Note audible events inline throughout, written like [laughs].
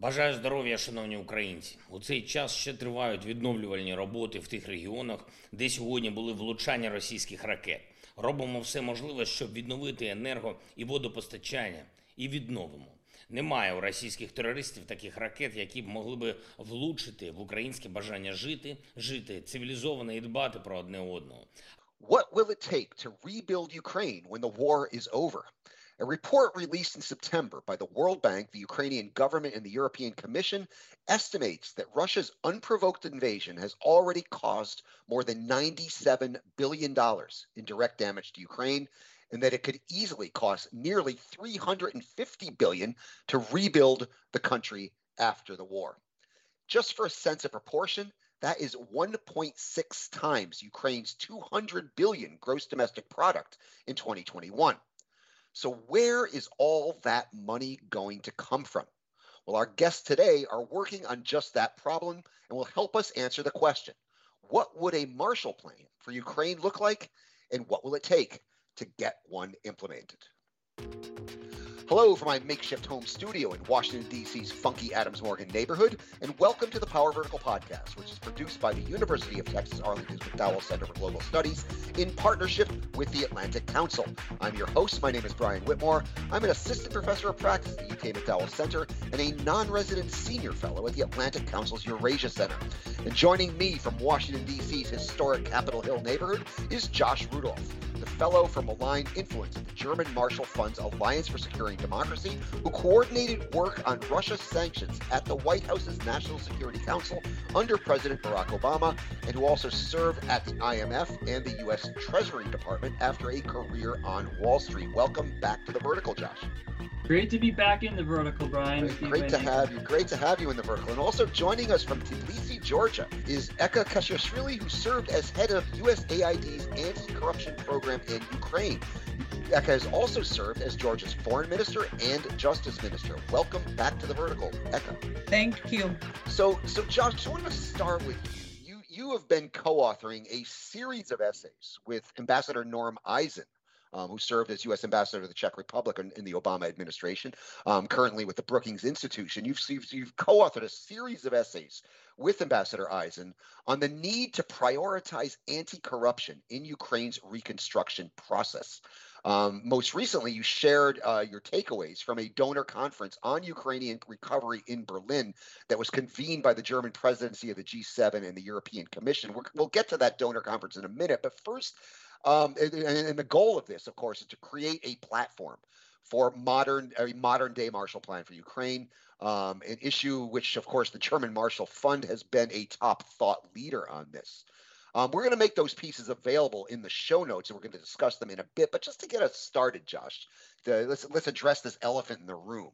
Бажаю здоров'я, шановні українці. У цей час ще тривають відновлювальні роботи в тих регіонах, де сьогодні були влучання російських ракет. Робимо все можливе, щоб відновити енерго і водопостачання, і відновимо. Немає у російських терористів таких ракет, які б могли би влучити в українське бажання жити, жити цивілізовано і дбати про одне одного. What will it take to rebuild Ukraine when the war is over? A report released in September by the World Bank, the Ukrainian government, and the European Commission estimates that Russia's unprovoked invasion has already caused more than $97 billion in direct damage to Ukraine, and that it could easily cost nearly 350 billion to rebuild the country after the war. Just for a sense of proportion, that is 1.6 times Ukraine's 200 billion gross domestic product in 2021. So, where is all that money going to come from? Well, our guests today are working on just that problem and will help us answer the question what would a Marshall Plan for Ukraine look like, and what will it take to get one implemented? Hello from my makeshift home studio in Washington, D.C.'s funky Adams Morgan neighborhood, and welcome to the Power Vertical Podcast, which is produced by the University of Texas Arlington's McDowell Center for Global Studies in partnership with the Atlantic Council. I'm your host. My name is Brian Whitmore. I'm an assistant professor of practice at the UK McDowell Center and a non resident senior fellow at the Atlantic Council's Eurasia Center. And joining me from Washington, D.C.'s historic Capitol Hill neighborhood is Josh Rudolph the fellow from Malign Influence at the German Marshall Fund's Alliance for Securing Democracy, who coordinated work on Russia sanctions at the White House's National Security Council under President Barack Obama, and who also served at the IMF and the U.S. Treasury Department after a career on Wall Street. Welcome back to the Vertical, Josh. Great to be back in the vertical, Brian. Great, great to have you. Great to have you in the vertical. And also joining us from Tbilisi, Georgia, is Eka Tkeshelashvili, who served as head of USAID's anti-corruption program in Ukraine. Eka has also served as Georgia's foreign minister and justice minister. Welcome back to the vertical, Eka. Thank you. So, so Josh, I want to start with you. You, you have been co-authoring a series of essays with Ambassador Norm Eisen um, who served as U.S. ambassador to the Czech Republic in, in the Obama administration, um, currently with the Brookings Institution. You've, you've, you've co-authored a series of essays with Ambassador Eisen on the need to prioritize anti-corruption in Ukraine's reconstruction process. Um, most recently, you shared uh, your takeaways from a donor conference on Ukrainian recovery in Berlin that was convened by the German presidency of the G7 and the European Commission. we will get to that donor conference in a minute, but first, um, and, and, the goal of this, of course, is to create a platform for modern a modern day Marshall Plan for Ukraine, um, an issue which, of course, the German Marshall Fund has been a top thought leader on this. Um, we're going to make those pieces available in the show notes, and we're going to discuss them in a bit. But just to get us started, Josh, to, let's let's address this elephant in the room.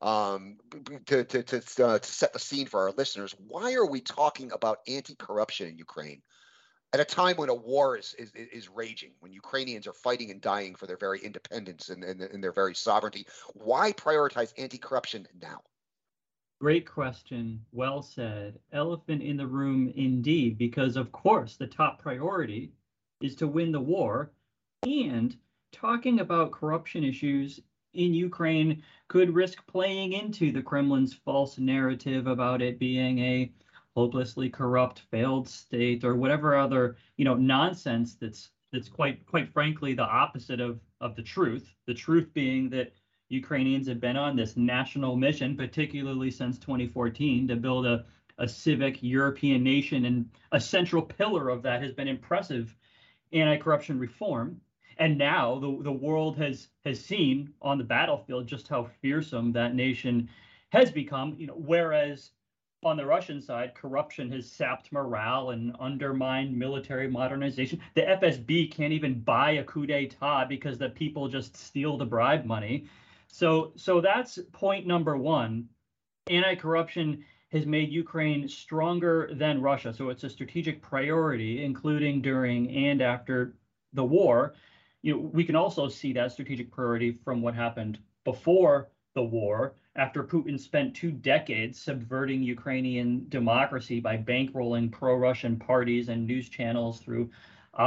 Um, to to to, uh, to set the scene for our listeners, why are we talking about anti-corruption in Ukraine at a time when a war is, is, is raging, when Ukrainians are fighting and dying for their very independence and, and, and their very sovereignty, why prioritize anti-corruption now? Great question. Well said. Elephant in the room indeed, because of course the top priority is to win the war. And talking about corruption issues in Ukraine could risk playing into the Kremlin's false narrative about it being a hopelessly corrupt failed state or whatever other you know nonsense that's that's quite quite frankly the opposite of of the truth. The truth being that ukrainians have been on this national mission particularly since 2014 to build a a civic european nation and a central pillar of that has been impressive anti-corruption reform. And now the, the world has has seen on the battlefield just how fearsome that nation has become you know whereas on the Russian side, corruption has sapped morale and undermined military modernization. The FSB can't even buy a coup d'etat because the people just steal the bribe money. So, so that's point number one. Anti-corruption has made Ukraine stronger than Russia. So it's a strategic priority, including during and after the war. You know, we can also see that strategic priority from what happened before the war after Putin spent two decades subverting Ukrainian democracy by bankrolling pro-Russian parties and news channels through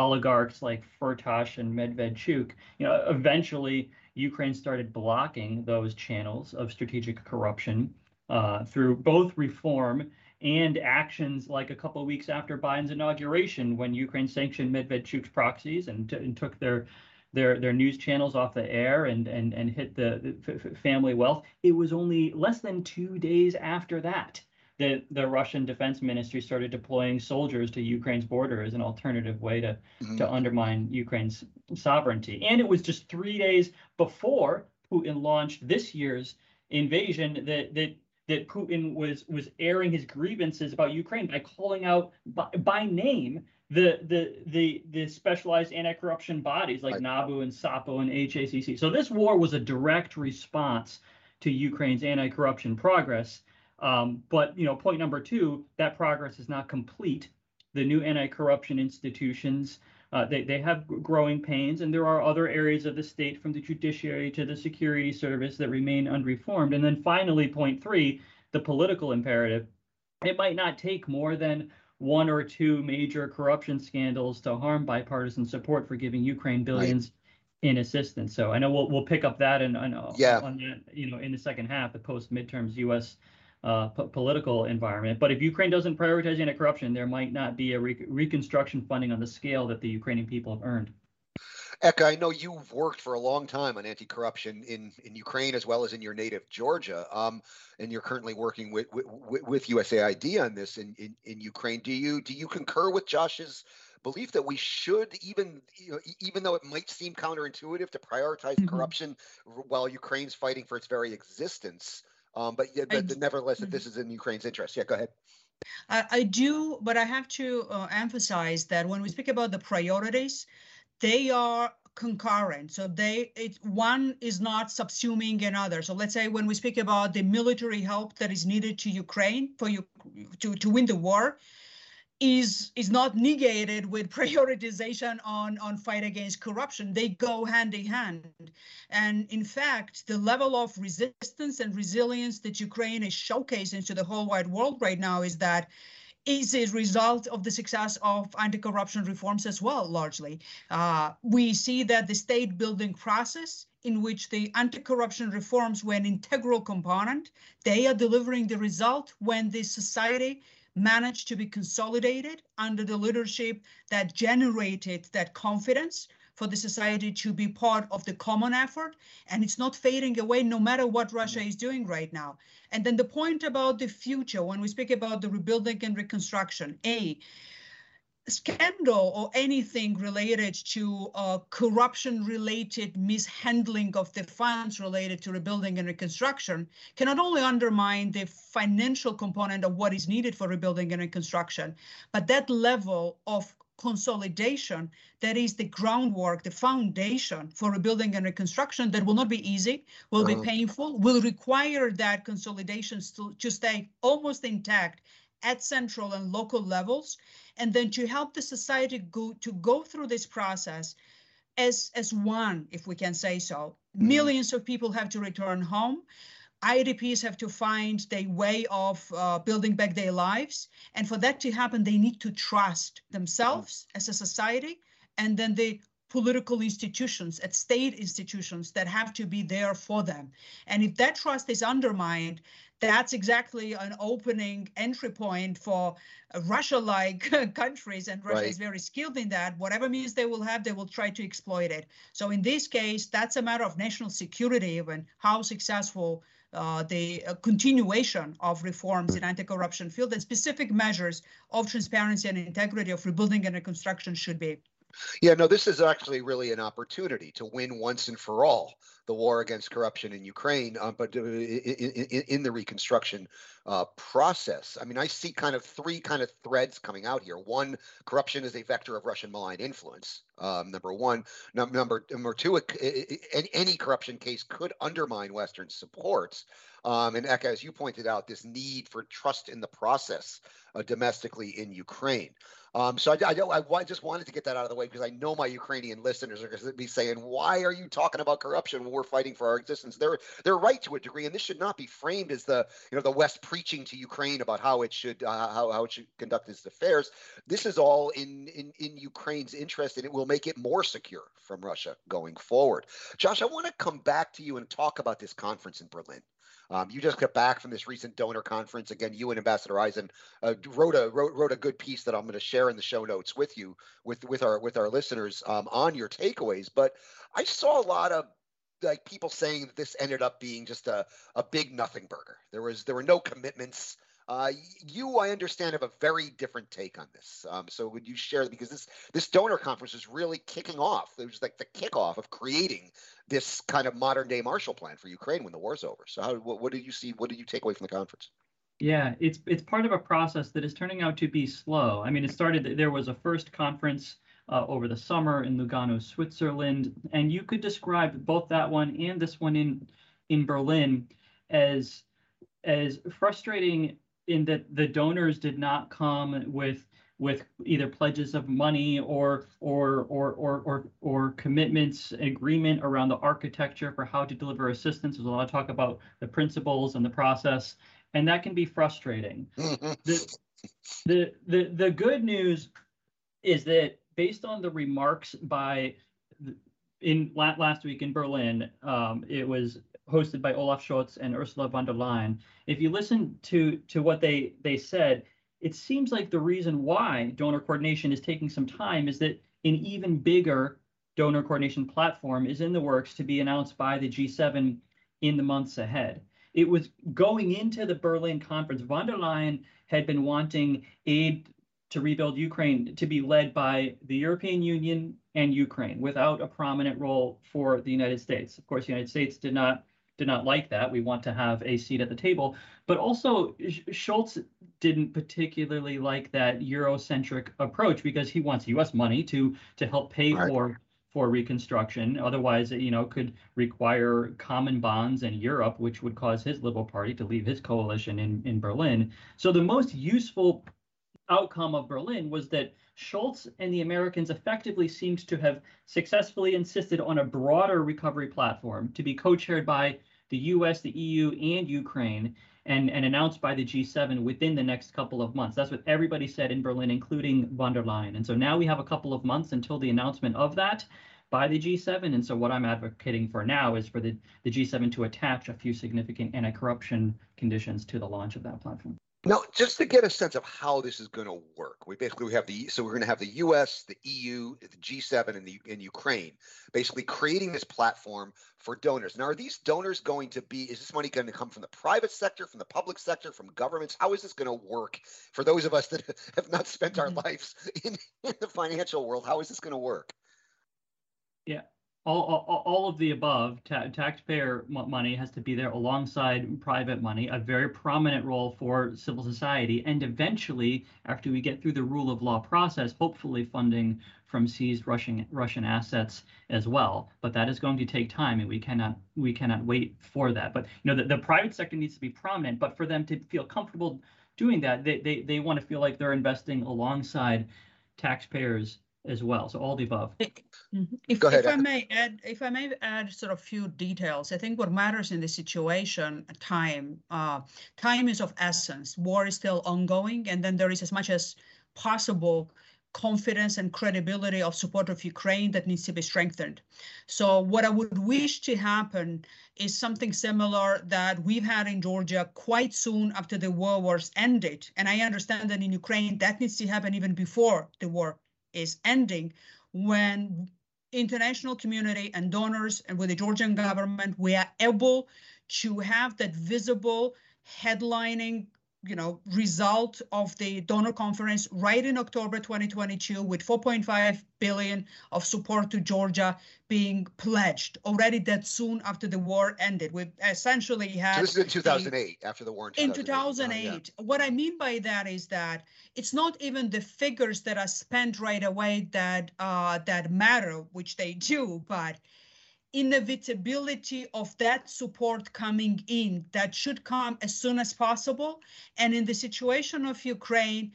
oligarchs like Firtash and Medvedchuk. You know, eventually Ukraine started blocking those channels of strategic corruption. uh, through both reform and actions like a couple of weeks after Biden's inauguration, when Ukraine sanctioned Medvedchuk's proxies and, and took their their their news channels off the air and and and hit the, the family wealth. It was only less than two days after that that the Russian Defense Ministry started deploying soldiers to Ukraine's border as an alternative way to mm-hmm. to undermine Ukraine's sovereignty. And it was just three days before Putin launched this year's invasion that that that Putin was was airing his grievances about Ukraine by calling out by, by name the the the the specialized anti-corruption bodies like NABU and SAPO and HACC. So this war was a direct response to Ukraine's anti-corruption progress. Um, but you know, point number two, that progress is not complete. The new anti-corruption institutions uh, they, they have growing pains, and there are other areas of the state, from the judiciary to the security service, that remain unreformed. And then finally, point three, the political imperative. It might not take more than one or two major corruption scandals to harm bipartisan support for giving Ukraine billions right. in assistance. So I know we'll we'll pick up that and yeah. on that, you know, in the second half, the post midterms U.S. Uh, p- political environment. But if Ukraine doesn't prioritize anti-corruption, there might not be a re- reconstruction funding on the scale that the Ukrainian people have earned. Eka, I know you've worked for a long time on anti-corruption in, in Ukraine as well as in your native Georgia, um, and you're currently working with, with, with USAID on this in, in, in Ukraine. Do you do you concur with Josh's belief that we should even you know, even though it might seem counterintuitive to prioritize mm-hmm. corruption while Ukraine's fighting for its very existence, um, but, but, nevertheless, mm-hmm. that this is in Ukraine's interest. Yeah, go ahead. I, I do, but I have to uh, emphasize that when we speak about the priorities, they are concurrent. So they it one is not subsuming another. So let's say when we speak about the military help that is needed to Ukraine for you to, to win the war, is is not negated with [laughs] prioritization on on fight against corruption they go hand in hand and in fact the level of resistance and resilience that ukraine is showcasing to the whole wide world right now is that is a result of the success of anti-corruption reforms as well, largely. Uh, we see that the state building process in which the anti-corruption reforms were an integral component, they are delivering the result when the society managed to be consolidated under the leadership that generated that confidence for the society to be part of the common effort and it's not fading away no matter what russia is doing right now. And then the point about the future when we speak about the rebuilding and reconstruction a scandal or anything related to uh, corruption related mishandling of the funds related to rebuilding and reconstruction can not only undermine the financial component of what is needed for rebuilding and reconstruction, but that level of consolidation that is the groundwork, the foundation for rebuilding and reconstruction that will not be easy, will uh-huh. be painful, will require that consolidation to, to stay almost intact at central and local levels, and then to help the society go to go through this process as as one, if we can say so. Mm-hmm. Millions of people have to return home. IDPs have to find their way of uh, building back their lives. And for that to happen, they need to trust themselves as a society and then the political institutions, at state institutions that have to be there for them. And if that trust is undermined, that's exactly an opening entry point for Russia-like [laughs] countries, and Russia right. is very skilled in that. Whatever means they will have, they will try to exploit it. So in this case, that's a matter of national security even how successful uh, the uh, continuation of reforms in anti-corruption field and specific measures of transparency and integrity of rebuilding and reconstruction should be. Yeah, no, this is actually really an opportunity to win once and for all the war against corruption in Ukraine, uh, but uh, in, in, in, the reconstruction uh, process. I mean, I see kind of three kind of threads coming out here. One, corruption is a vector of Russian malign influence. Um, number one, num- number number two, it, it, it, any corruption case could undermine Western supports. Um, and Eka, as you pointed out, this need for trust in the process uh, domestically in Ukraine. Um, so I, I, I, just wanted to get that out of the way because I know my Ukrainian listeners are going to be saying, "Why are you talking about corruption we're fighting for our existence?" They're they're right to a degree, and this should not be framed as the you know the West preaching to Ukraine about how it should uh, how how it should conduct its affairs. This is all in in in Ukraine's interest, and it will make it more secure from Russia going forward. Josh, I want to come back to you and talk about this conference in Berlin. Um, you just got back from this recent donor conference. Again, you and Ambassador Eisen uh, wrote a wrote, wrote a good piece that I'm going to share in the show notes with you with with our with our listeners um, on your takeaways. But I saw a lot of like people saying that this ended up being just a, a big nothing burger. There was there were no commitments. Uh, you, I understand, have a very different take on this. Um, so would you share because this this donor conference is really kicking off. It was like the kickoff of creating this kind of modern day Marshall Plan for Ukraine when the war's over. So how what, what did you see? What did you take away from the conference? Yeah, it's it's part of a process that is turning out to be slow. I mean, it started. There was a first conference uh, over the summer in Lugano, Switzerland, and you could describe both that one and this one in in Berlin as as frustrating in that the donors did not come with with either pledges of money or or or or or, or commitments agreement around the architecture for how to deliver assistance. There's a lot of talk about the principles and the process and that can be frustrating. [laughs] The, the the the good news is that based on the remarks by in last week in Berlin, um, it was hosted by Olaf Scholz and Ursula von der Leyen. If you listen to to what they they said, it seems like the reason why donor coordination is taking some time is that an even bigger donor coordination platform is in the works to be announced by the G7 in the months ahead. It was going into the Berlin conference. Von der Leyen had been wanting aid to rebuild Ukraine to be led by the European Union and Ukraine without a prominent role for the United States. Of course, the United States did not did not like that. We want to have a seat at the table, but also Scholz didn't particularly like that Eurocentric approach because he wants U.S. money to to help pay right. for for reconstruction. Otherwise, you know, could require common bonds in Europe, which would cause his Liberal Party to leave his coalition in in Berlin. So the most useful outcome of Berlin was that Scholz and the Americans effectively seemed to have successfully insisted on a broader recovery platform to be co chaired by the US, the EU, and Ukraine, and, and announced by the G7 within the next couple of months. That's what everybody said in Berlin, including von der Leyen. And so now we have a couple of months until the announcement of that by the G7. And so what I'm advocating for now is for the, the G7 to attach a few significant anti corruption conditions to the launch of that platform. Now, just to get a sense of how this is going to work, we basically we have the so we're going to have the U.S., the EU, the G7, and the in Ukraine, basically creating this platform for donors. Now, are these donors going to be? Is this money going to come from the private sector, from the public sector, from governments? How is this going to work for those of us that [laughs] have not spent our mm-hmm. lives [laughs] in, in the financial world? How is this going to work? Yeah, all, all, all of the above, ta- taxpayer money has to be there alongside private money, a very prominent role for civil society, and eventually, after we get through the rule of law process, hopefully funding from seized Russian Russian assets as well. But that is going to take time, and we cannot we cannot wait for that. But you know, the, the private sector needs to be prominent, but for them to feel comfortable doing that, they they, they want to feel like they're investing alongside taxpayers as well. So all the above. Mm-hmm. If, Go ahead, if I may add, if I may add sort of few details, I think what matters in this situation, time, uh, time is of essence. War is still ongoing, and then there is as much as possible confidence and credibility of support of Ukraine that needs to be strengthened. So what I would wish to happen is something similar that we've had in Georgia quite soon after the war was ended. And I understand that in Ukraine that needs to happen even before the war is ending when international community and donors and with the Georgian government, we are able to have that visible headlining you know, result of the donor conference right in October 2022 with 4.5 billion of support to Georgia being pledged already that soon after the war ended. We essentially had. So this is in 2008, after the war in 2008. In 2008. Yeah. What I mean by that is that it's not even the figures that are spent right away that uh, that matter, which they do, but inevitability of that support coming in that should come as soon as possible. And in the situation of Ukraine,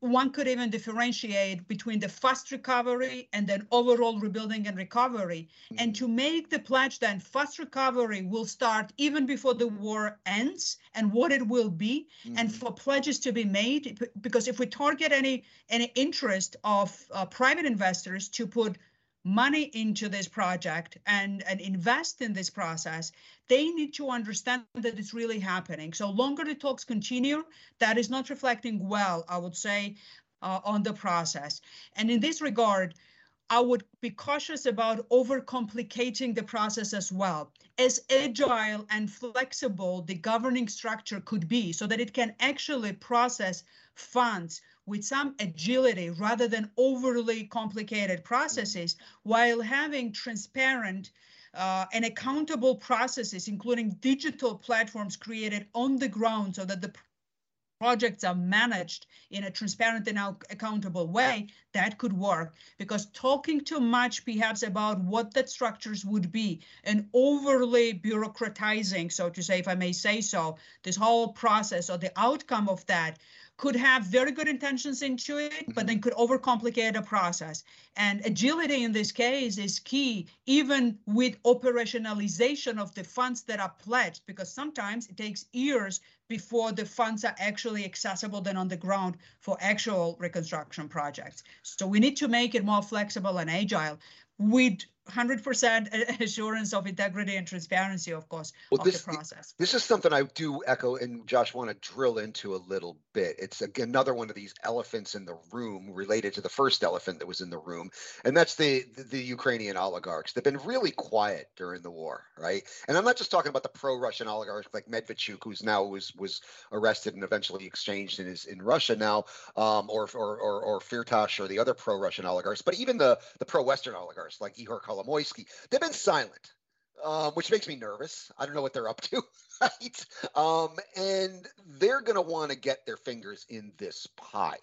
one could even differentiate between the fast recovery and then overall rebuilding and recovery. Mm-hmm. And to make the pledge then fast recovery will start even before the war ends and what it will be, mm-hmm. and for pledges to be made, because if we target any any interest of uh, private investors to put money into this project and, and invest in this process, they need to understand that it's really happening. So longer the talks continue, that is not reflecting well, I would say, uh, on the process. And in this regard, I would be cautious about overcomplicating the process as well. As agile and flexible the governing structure could be so that it can actually process funds with some agility rather than overly complicated processes while having transparent uh, and accountable processes, including digital platforms created on the ground so that the projects are managed in a transparent and accountable way, that could work. Because talking too much, perhaps, about what that structures would be and overly bureaucratizing, so to say, if I may say so, this whole process or the outcome of that could have very good intentions into it, but mm-hmm. then could overcomplicate a process. And agility in this case is key, even with operationalization of the funds that are pledged, because sometimes it takes years before the funds are actually accessible then on the ground for actual reconstruction projects. So we need to make it more flexible and agile with 100% assurance of integrity and transparency, of course, well, of this, the process. This is something I do echo and Josh want to drill into a little bit. It's another one of these elephants in the room related to the first elephant that was in the room, and that's the, the, the Ukrainian oligarchs. They've been really quiet during the war, right? And I'm not just talking about the pro-Russian oligarchs like Medvedchuk, who's now was was arrested and eventually exchanged in his in Russia now, um, or, or or or Firtash or the other pro-Russian oligarchs, but even the the pro-Western oligarchs like Ihor Kolomoisky, they've been silent, um, which makes me nervous. I don't know what they're up to, [laughs] right? Um, and they're going to want to get their fingers in this pie.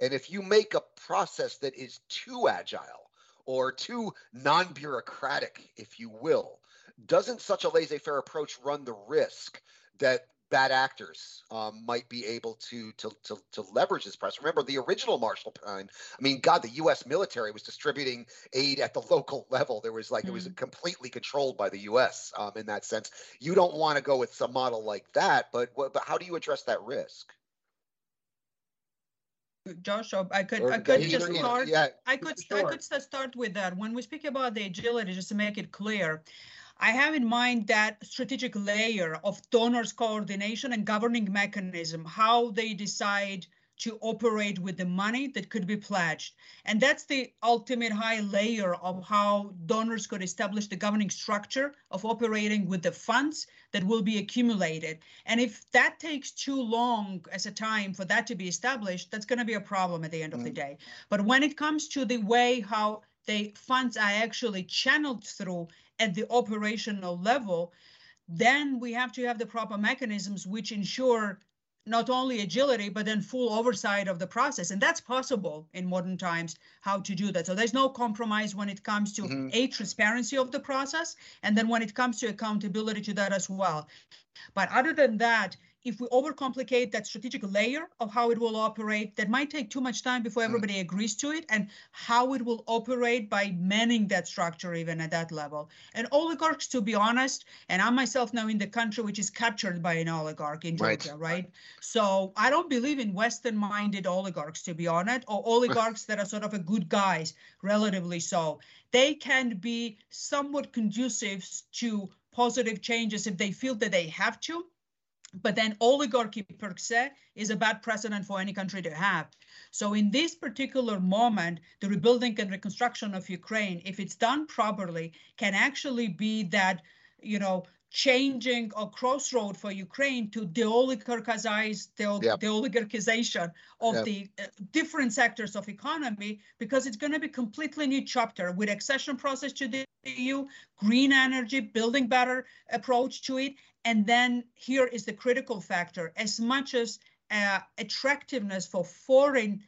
And if you make a process that is too agile or too non bureaucratic, if you will, doesn't such a laissez faire approach run the risk that bad actors um, might be able to, to to to leverage this press. Remember the original Marshall Plan. I mean, God, the U.S. military was distributing aid at the local level. There was like mm-hmm. it was mm. completely controlled by the U.S. Um, in that sense. You don't want to go with some model like that, but but how do you address that risk? Joshua, I could or I could just start. Yeah, I could sure. I could start with that. When we speak about the agility, just to make it clear, I have in mind that strategic layer of donors coordination and governing mechanism, how they decide to operate with the money that could be pledged. And that's the ultimate high layer of how donors could establish the governing structure of operating with the funds that will be accumulated. And if that takes too long as a time for that to be established, that's going to be a problem at the end mm. of the mm. day. But when it comes to the way how the funds are actually channeled through at the operational level, then we have to have the proper mechanisms which ensure not only agility, but then full oversight of the process. And that's possible in modern times, how to do that. So there's no compromise when it comes to mm-hmm. a transparency of the process, and then when it comes to accountability to that as well. But other than that, if we overcomplicate that strategic layer of how it will operate, that might take too much time before mm. everybody mm. agrees to it and how it will operate by manning that structure even at that level. And oligarchs, to be honest, and I myself now in the country which is captured by an oligarch in Georgia, right? right? So I don't believe in Western-minded oligarchs, to be honest, or oligarchs that are sort of a good guys, relatively so. They can be somewhat conducive to positive changes if they feel that they have to but then oligarchy per se is a bad precedent for any country to have. So in this particular moment, the rebuilding and reconstruction of Ukraine, if it's done properly, can actually be that, you know, changing a crossroad for Ukraine to de-oligarchize the, yep. oligarchization of yep. the uh, different sectors of economy because it's going to be completely new chapter with accession process to the EU, green energy, building better approach to it, and then here is the critical factor: as much as uh, attractiveness for foreign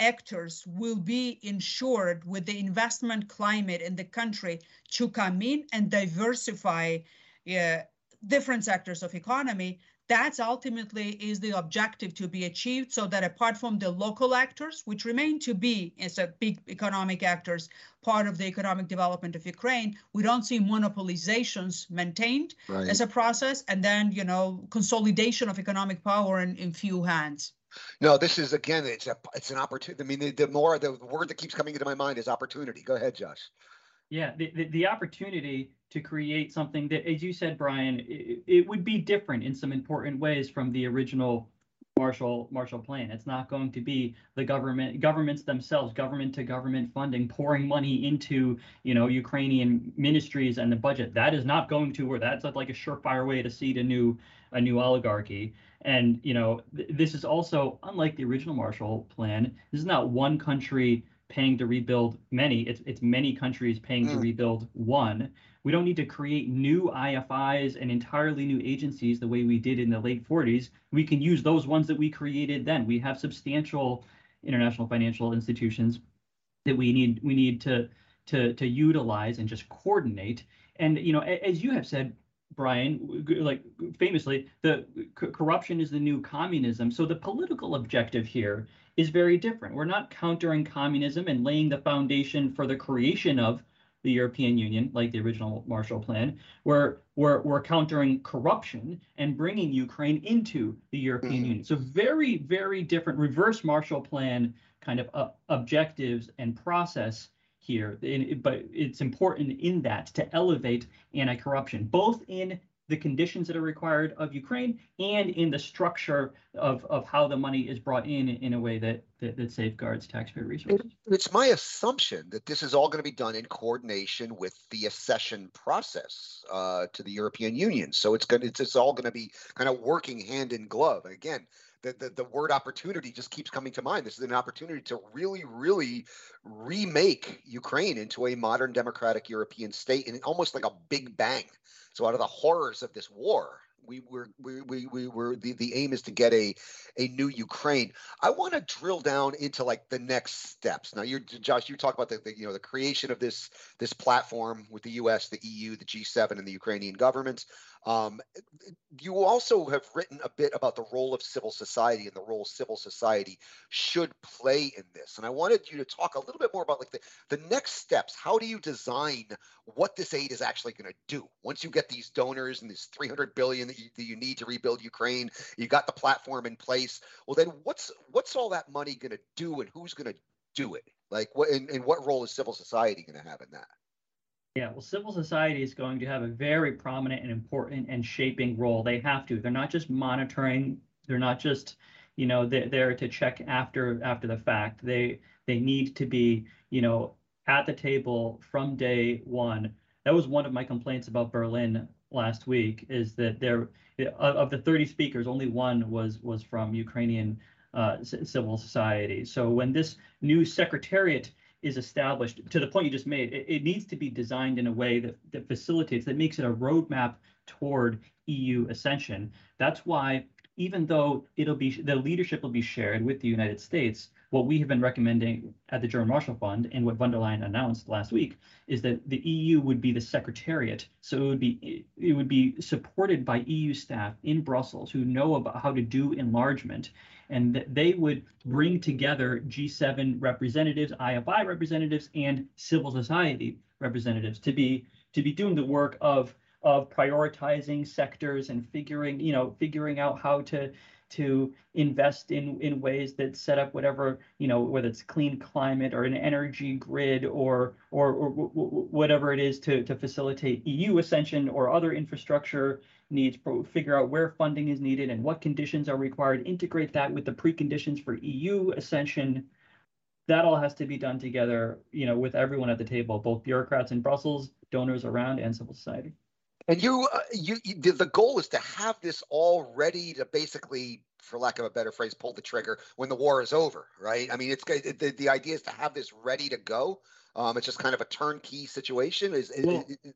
actors will be ensured with the investment climate in the country to come in and diversify uh, different sectors of economy, that's ultimately is the objective to be achieved so that apart from the local actors which remain to be as a big economic actors part of the economic development of ukraine we don't see monopolizations maintained right. as a process and then you know consolidation of economic power in, in few hands. No this is again it's a it's an opportunity i mean the, the more the word that keeps coming into my mind is opportunity. Go ahead josh. Yeah, the, the, the opportunity to create something that, as you said, Brian, it, it would be different in some important ways from the original Marshall Marshall Plan. It's not going to be the government governments themselves, government to government funding, pouring money into you know Ukrainian ministries and the budget. That is not going to work. That's like a surefire way to seed a new a new oligarchy. And you know th- this is also unlike the original Marshall Plan. This is not one country paying to rebuild many. It's it's many countries paying to Mm. rebuild one. We don't need to create new IFIs and entirely new agencies the way we did in the late 40s. We can use those ones that we created then. We have substantial international financial institutions that we need we need to to to utilize and just coordinate. And you know, as you have said, Brian, like famously, the c- corruption is the new communism. So the political objective here is very different. We're not countering communism and laying the foundation for the creation of the European Union, like the original Marshall Plan. We're we're we're countering corruption and bringing Ukraine into the European Mhm. Union. So very very different reverse Marshall Plan kind of uh, objectives and process here. But it's important in that to elevate anti-corruption, both in the conditions that are required of Ukraine and in the structure of, of how the money is brought in in a way that that, that safeguards taxpayer resources. It's my assumption that this is all going to be done in coordination with the accession process uh, to the European Union. So it's going to, it's, it's all going to be kind of working hand in glove. Again, the, the, the word opportunity just keeps coming to mind. This is an opportunity to really, really remake Ukraine into a modern democratic European state and almost like a big bang. So out of the horrors of this war, we were we we, we were the, the aim is to get a a new Ukraine. I want to drill down into like the next steps. Now, you're Josh. You talk about the, the you know the creation of this this platform with the U.S., the EU, the G7, and the Ukrainian governments. Um, you also have written a bit about the role of civil society and the role civil society should play in this. And I wanted you to talk a little bit more about like the, the next steps. How do you design what this aid is actually going to do once you get these donors and this 300 billion that you, that you need to rebuild Ukraine? You got the platform in place. Well, then what's what's all that money going to do, and who's going to do it? Like what and, and what role is civil society going to have in that? Yeah, well, civil society is going to have a very prominent and important and shaping role. They have to. They're not just monitoring. They're not just, you know, they're there to check after after the fact. They they need to be, you know, at the table from day one. That was one of my complaints about Berlin last week. Is that there of, the 30 speakers, only one was was from Ukrainian uh, civil society. So when this new secretariat is established to the point you just made, it, it needs to be designed in a way that, that facilitates, that makes it a roadmap toward EU ascension. That's why, even though it'll be the leadership will be shared with the United States, what we have been recommending at the German Marshall Fund and what von der Leyen announced last week is that the EU would be the secretariat. So it would be it would be supported by EU staff in Brussels who know about how to do enlargement and that they would bring together G7 representatives, IFI representatives, and civil society representatives to be to be doing the work of of prioritizing sectors and figuring you know figuring out how to to invest in in ways that set up whatever you know whether it's clean climate or an energy grid or or, or whatever it is to to facilitate EU ascension or other infrastructure needs figure out where funding is needed and what conditions are required integrate that with the preconditions for EU ascension. That all has to be done together you know with everyone at the table both bureaucrats in Brussels donors around and civil society And you, uh, you, you the, the goal is to have this all ready to basically, for lack of a better phrase, pull the trigger when the war is over, right? I mean, it's it, the, the idea is to have this ready to go. Um, it's just kind of a turnkey situation. Is Well, it-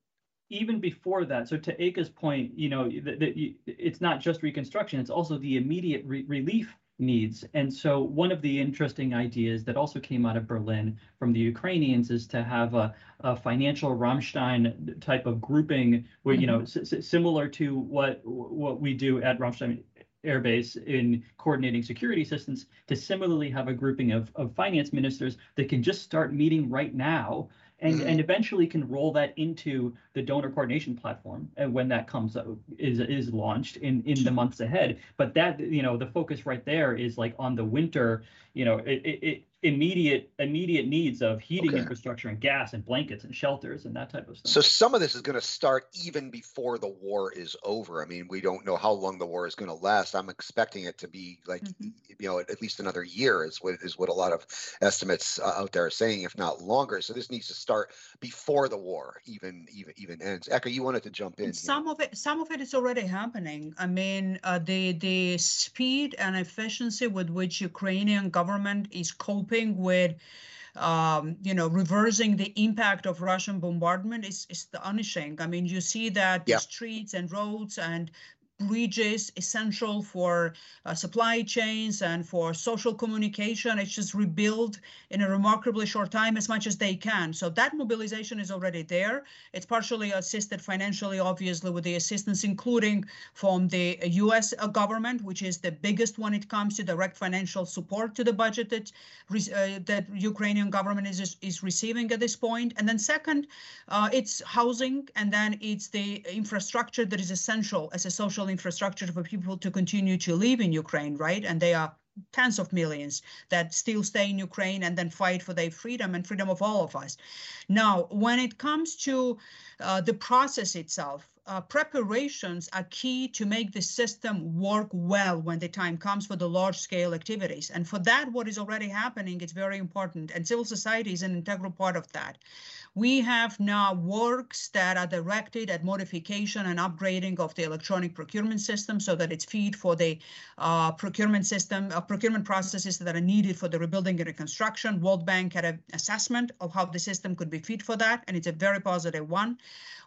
even before that, so to Eka's point, you know, that you, it's not just reconstruction; it's also the immediate re- relief needs. And so, one of the interesting ideas that also came out of Berlin from the Ukrainians is to have a, a financial Ramstein type of grouping, where you know, mm-hmm. s- s- similar to what what we do at Ramstein Air Base in coordinating security assistance, to similarly have a grouping of of finance ministers that can just start meeting right now and Mhm. and eventually can roll that into the donor coordination platform and when that comes up is is launched in in the months ahead but that you know the focus right there is like on the winter you know it, it immediate immediate needs of heating Okay. infrastructure and gas and blankets and shelters and that type of stuff. So some of this is going to start even before the war is over. I mean, we don't know how long the war is going to last. I'm expecting it to be like, Mhm. you know, at least another year is what is what a lot of estimates uh, out there are saying, if not longer. So this needs to start before the war even even even ends. Eka, you wanted to jump in. And here. some of it, some of it is already happening. I mean, uh, the the speed and efficiency with which Ukrainian government is coping with, um, you know, reversing the impact of Russian bombardment is is astonishing. I mean, you see that the streets and roads and bridges essential for uh, supply chains and for social communication. It's just rebuilt in a remarkably short time as much as they can. So that mobilization is already there. It's partially assisted financially, obviously, with the assistance, including from the US government, which is the biggest when it comes to direct financial support to the budget that, uh, that Ukrainian government is, is receiving at this point. And then second, uh, it's housing, and then it's the infrastructure that is essential as a social infrastructure for people to continue to live in Ukraine, right? And they are tens of millions that still stay in Ukraine and then fight for their freedom and freedom of all of us. Now, when it comes to uh, the process itself, uh, preparations are key to make the system work well when the time comes for the large scale activities. And for that, what is already happening is very important. And civil society is an integral part of that. We have now works that are directed at modification and upgrading of the electronic procurement system so that it's feed for the uh, procurement system, uh, procurement processes that are needed for the rebuilding and reconstruction. World Bank had an assessment of how the system could be fit for that, and it's a very positive one.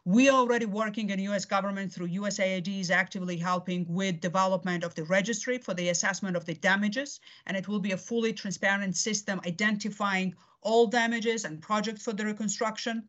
We are already working in U.S. government through USAID is actively helping with development of the registry for the assessment of the damages, and it will be a fully transparent system identifying all damages and projects for the reconstruction.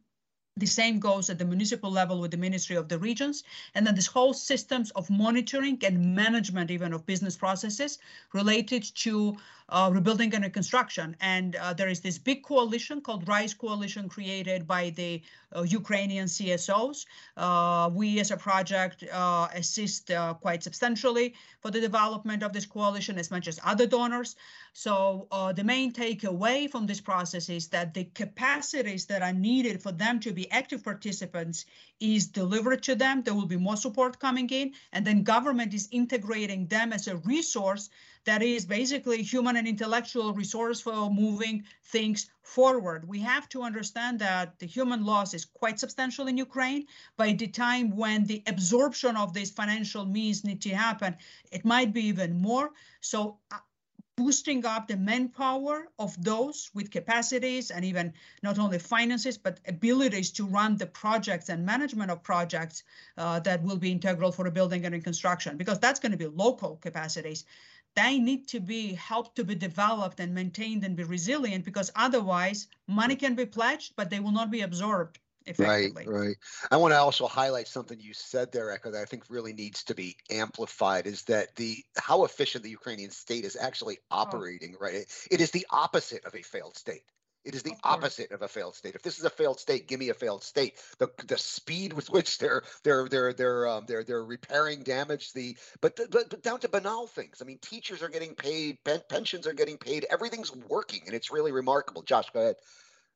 The same goes at the municipal level with the Ministry of the Regions. And then this whole systems of monitoring and management even of business processes related to uh, rebuilding and reconstruction. And uh, there is this big coalition called RISE Coalition created by the uh, Ukrainian CSOs. Uh, we as a project uh, assist uh, quite substantially for the development of this coalition as much as other donors. So the main takeaway from this process is that the capacities that are needed for them to be active participants is delivered to them. There will be more support coming in, and then government is integrating them as a resource that is basically human and intellectual resource for moving things forward. We have to understand that the human loss is quite substantial in Ukraine. By the time when the absorption of these financial means need to happen, it might be even more. So uh, boosting up the manpower of those with capacities and even not only finances but abilities to run the projects and management of projects uh, that will be integral for the building and reconstruction because that's going to be local capacities. They need to be helped to be developed and maintained and be resilient because otherwise money can be pledged but they will not be absorbed Right, right. I want to also highlight something you said there, Eka, that I think really needs to be amplified is that the how efficient the Ukrainian state is actually operating, right? It, it is the opposite of a failed state. It is the Of opposite of a failed state. If this is a failed state, give me a failed state. The the speed with which they're they're they're they're um, they're they're repairing damage. The but, but but down to banal things. I mean, teachers are getting paid, pen, pensions are getting paid. Everything's working, and it's really remarkable. Josh, go ahead.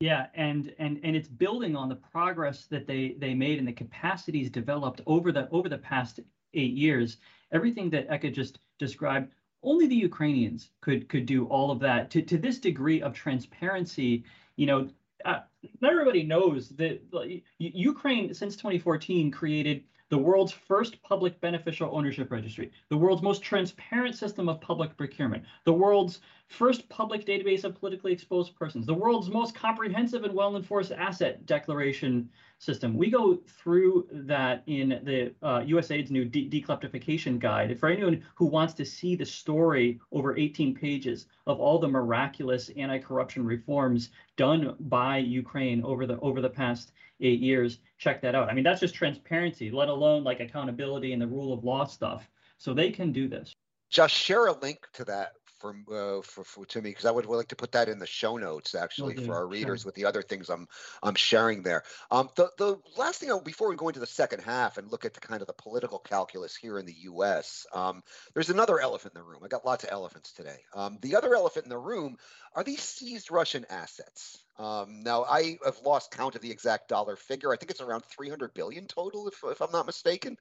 Yeah, and and and it's building on the progress that they they made and the capacities developed over the over the past eight years. Everything that Eka just described, only the Ukrainians could could do all of that to to this degree of transparency. You know, uh, not everybody knows that like, Ukraine since 2014 created the world's first public beneficial ownership registry, the world's most transparent system of public procurement, the world's first public database of politically exposed persons, the world's most comprehensive and well enforced asset declaration system. We go through that in the uh, USAID's new de- dekleptification guide. For anyone who wants to see the story over 18 pages of all the miraculous anti-corruption reforms done by Ukraine over the over the past eight years, check that out. I mean, that's just transparency, let alone like accountability and the rule of law stuff. So they can do this. Just share a link to that for uh, for, for to me because I would like to put that in the show notes actually for our sure. readers with the other things I'm I'm sharing there. Um, the the last thing I, before we go into the second half and look at the kind of the political calculus here in the U.S. Um, there's another elephant in the room. I got lots of elephants today. Um, the other elephant in the room are these seized Russian assets. Um, now I have lost count of the exact dollar figure. I think it's around 300 billion total, if if I'm not mistaken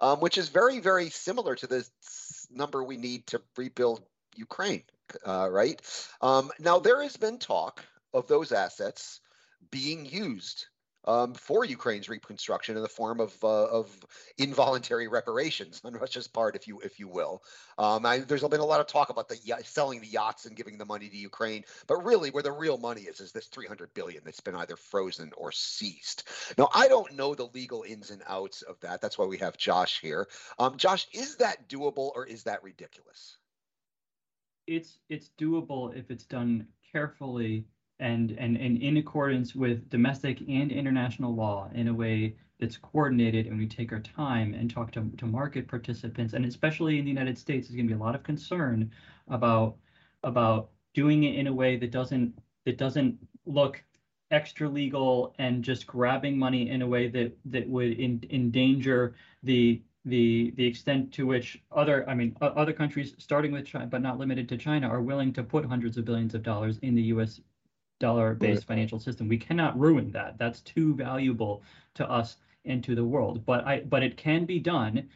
um, which is very, very similar to the number we need to rebuild Ukraine, uh, right? Um, now, there has been talk of those assets being used um, for Ukraine's reconstruction in the form of uh, of involuntary reparations on Russia's part, if you if you will. Um, I, there's been a lot of talk about the selling the yachts and giving the money to Ukraine, but really, where the real money is, is this 300 billion that's been either frozen or seized. Now, I don't know the legal ins and outs of that. That's why we have Josh here. Um, Josh, is that doable or is that ridiculous? It's it's doable if it's done carefully and and and in accordance with domestic and international law in a way that's coordinated and we take our time and talk to, to market participants. And especially in the United States there's going to be a lot of concern about about doing it in a way that doesn't that doesn't look extra legal and just grabbing money in a way that that would in, endanger the the the extent to which other I mean other countries starting with China but not limited to China are willing to put hundreds of billions of dollars in the US dollar based Right. financial system. We cannot ruin that. That's too valuable to us and to the world. But I but it can be done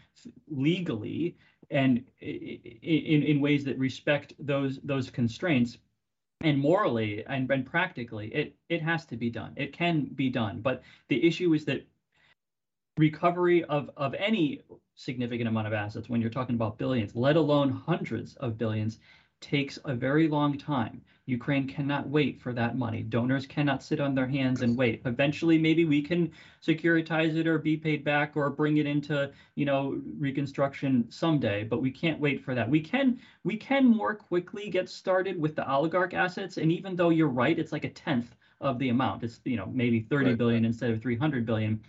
legally and in in ways that respect those those constraints. And morally and, and practically it it has to be done. It can be done. But the issue is that recovery of of any significant amount of assets. When you're talking about billions let alone hundreds of billions takes a very long time. Ukraine cannot wait for that money. Donors cannot sit on their hands and wait. Eventually maybe we can securitize it or be paid back or bring it into you know reconstruction someday but we can't wait for that. We can we can more quickly get started with the oligarch assets and even though you're right it's like a tenth of the amount. It's you know maybe thirty Right, billion instead of 300 billion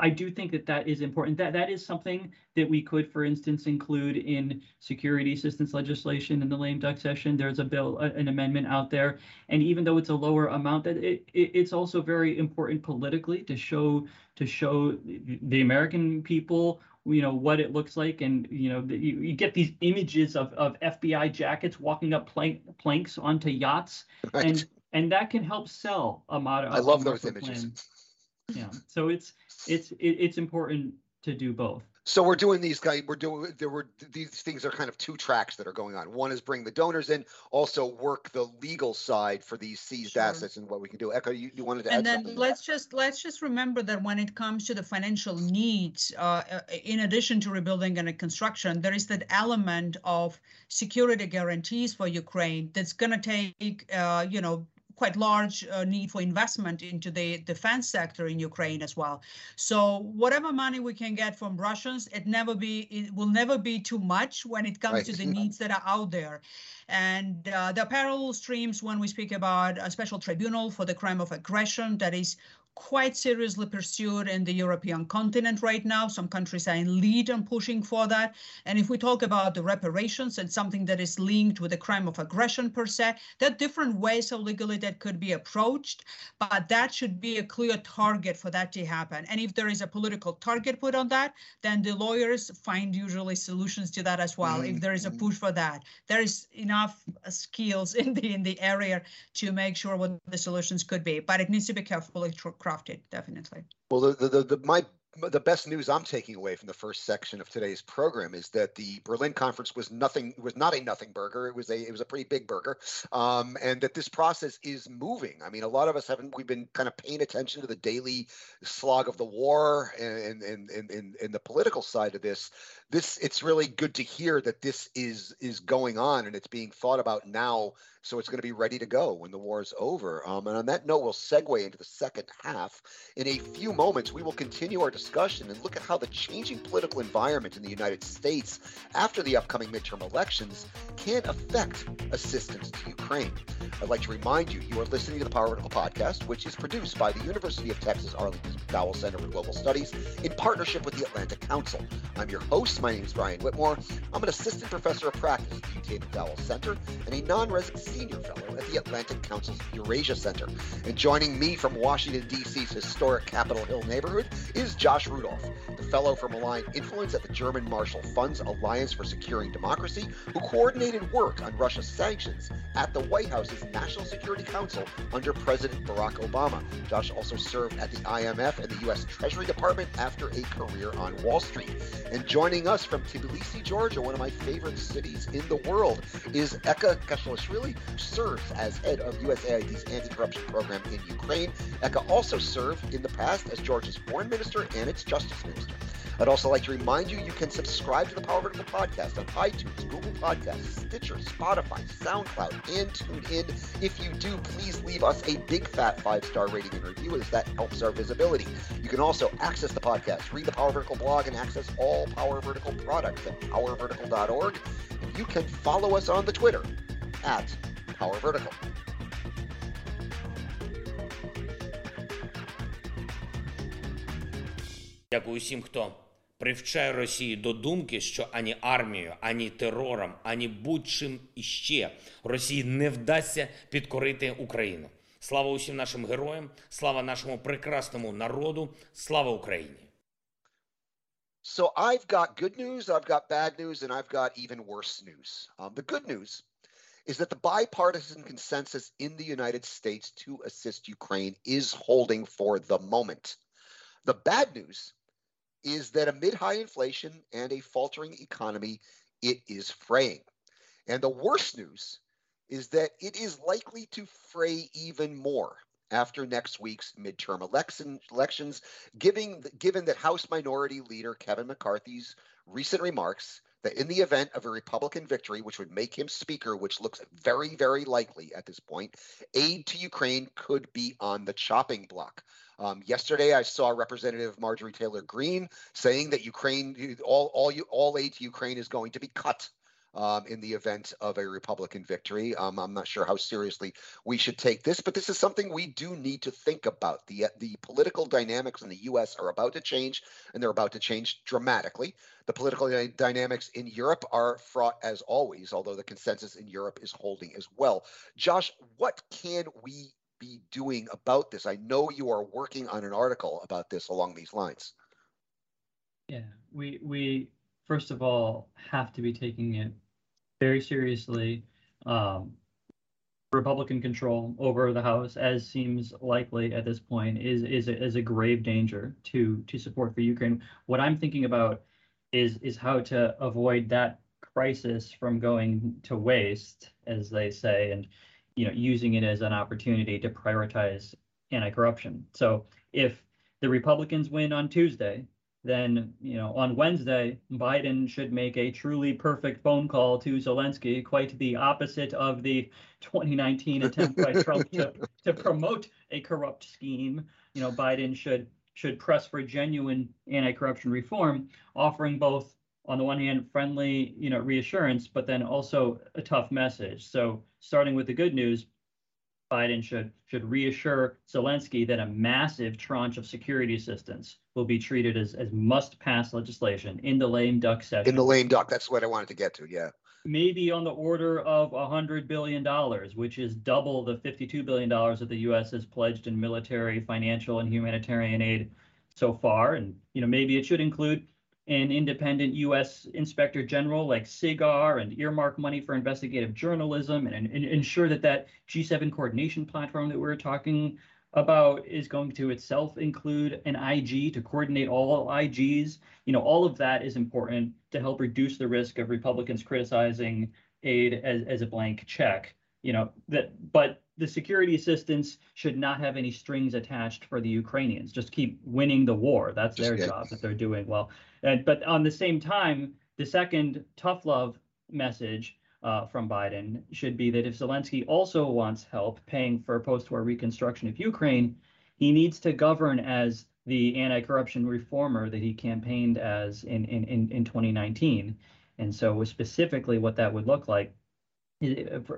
I do think that that is important. That that is something that we could, for instance, include in security assistance legislation in the lame duck session. There's a bill, an amendment out there, and even though it's a lower amount, that it, it it's also very important politically to show to show the American people you know what it looks like and you know you, you get these images of, of fbi jackets walking up plank, planks onto yachts Right. and and that can help sell a model I love those images. [laughs] yeah so it's it's it's important to do both So we're doing these guys. We're doing there were these things are kind of two tracks that are going on. One is bring the donors in, also work the legal side for these seized Sure. assets and what we can do. Eka, you, you wanted to add and then something? let's just let's just remember that when it comes to the financial needs uh, uh, in addition to rebuilding and construction there is that element of security guarantees for ukraine that's going to take uh, you know quite large uh, need for investment into the defense sector in ukraine as well. So whatever money we can get from russians it never be it will never be too much when it comes to the [laughs] needs that are out there. And uh, the parallel streams when we speak about a special tribunal for the crime of aggression that is quite seriously pursued in the European continent right now. Some countries are in lead on pushing for that. And if we talk about the reparations and something that is linked with the crime of aggression per se, there are different ways of legally that could be approached, but that should be a clear target for that to happen. And if there is a political target put on that, then the lawyers find usually solutions to that as well. If there is a Mhm. push for that, there is enough skills [laughs] in the in the area to make sure what the solutions could be. But it needs to be carefully crafted, definitely. Well, the, the, the, my the best news I'm taking away from the first section of today's program is that the Berlin conference was nothing was not a nothing burger. It was a it was a pretty big burger, um, and that this process is moving. I mean, a lot of us haven't we've been kind of paying attention to the daily slog of the war and and and and, and the political side of this. This it's really good to hear that this is is going on and it's being thought about now. So it's going to be ready to go when the war is over. Um, and on that note, we'll segue into the second half. In a few moments, we will continue our discussion and look at how the changing political environment in the United States after the upcoming midterm elections can affect assistance to Ukraine. I'd like to remind you you are listening to the Power Vertical podcast, which is produced by the University of Texas Arlington McDowell Center for Global Studies in partnership with the Atlantic Council. I'm your host. My name is Brian Whitmore. I'm an assistant professor of practice at the UTA McDowell Center and a non-resident senior fellow at the Atlantic Council's Eurasia Center. And joining me from Washington, D.C.'s historic Capitol Hill neighborhood is Josh Rudolph, the fellow from Malign Influence at the German Marshall Fund's Alliance for Securing Democracy, who coordinated work on Russia's sanctions at the White House's National Security Council under President Barack Obama. Josh also served at the IMF and the U.S. Treasury Department after a career on Wall Street. And joining us from Tbilisi, Georgia, one of my favorite cities in the world, is Eka Tkeshelashvili, who serves as head of USAID's anti-corruption program in Ukraine. Eka also served in the past as Georgia's foreign minister and its justice minister. I'd also like to remind you you can subscribe to the Power Vertical podcast on iTunes, Google Podcasts, Stitcher, Spotify, SoundCloud, and TuneIn. If you do, please leave us a big fat five star rating and review as that helps our visibility. You can also access the podcast, read the Power Vertical blog, and access all Power Vertical products at powervertical.org. And you can follow us on the Twitter at Power Vertical. Дякую усім, хто привчає Росію до думки, що ані армією, ані терором, ані будь-чим іще Росії не вдасться підкорити Україну. Слава усім нашим героям, слава нашому прекрасному народу, слава Україні! So I've got good news, I've got bad news, and I've got even worse news. Um, the good news is that the bipartisan consensus in the United States to assist Ukraine is holding for the moment. The bad news is that amid high inflation and a faltering economy, it is fraying. And the worst news is that it is likely to fray even more after next week's midterm election, elections, given, given that House Minority Leader Kevin McCarthy's recent remarks that in the event of a Republican victory, which would make him Speaker, which looks very, very likely at this point, aid to Ukraine could be on the chopping block. Um, yesterday, I saw Representative Marjorie Taylor Greene saying that Ukraine, all all all aid to Ukraine is going to be cut um, in the event of a Republican victory. Um, I'm not sure how seriously we should take this, but this is something we do need to think about. The the political dynamics in the U.S. are about to change, and they're about to change dramatically. The political dynamics in Europe are fraught as always, although the consensus in Europe is holding as well. Josh, what can we be doing about this? I know you are working on an article about this along these lines. Yeah, we we first of all have to be taking it very seriously. Um, Republican control over the House, as seems likely at this point, is is a, is a grave danger to to support for Ukraine. What I'm thinking about is is how to avoid that crisis from going to waste, as they say, and you know using it as an opportunity to prioritize anti-corruption. So if the Republicans win on Tuesday, then you know on Wednesday Biden should make a truly perfect phone call to Zelensky, quite the opposite of the 2019 attempt by [laughs] Trump to, to promote a corrupt scheme. You know Biden should should press for genuine anti-corruption reform, offering both on the one hand friendly you know reassurance, but then also a tough message. So starting with the good news, Biden should should reassure Zelensky that a massive tranche of security assistance will be treated as, as must pass legislation in the lame duck session. In the lame duck, that's what I wanted to get to. Yeah. Maybe on the order of $100 billion, which is double the $52 billion that the U.S. has pledged in military, financial, and humanitarian aid so far. And, you know, maybe it should include an independent U.S. inspector general like SIGAR and earmark money for investigative journalism and, and, ensure that that G7 coordination platform that we are talking about is going to itself include an IG to coordinate all IGs. You know, all of that is important to help reduce the risk of Republicans criticizing aid as, as a blank check. You know, that but the security assistance should not have any strings attached for the Ukrainians. Just keep winning the war. That's their job that they're doing well. And, but on the same time, the second tough love message uh, from Biden should be that if Zelensky also wants help paying for post-war reconstruction of Ukraine, he needs to govern as the anti-corruption reformer that he campaigned as in, in, in, in 2019. And so specifically what that would look like